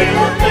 They were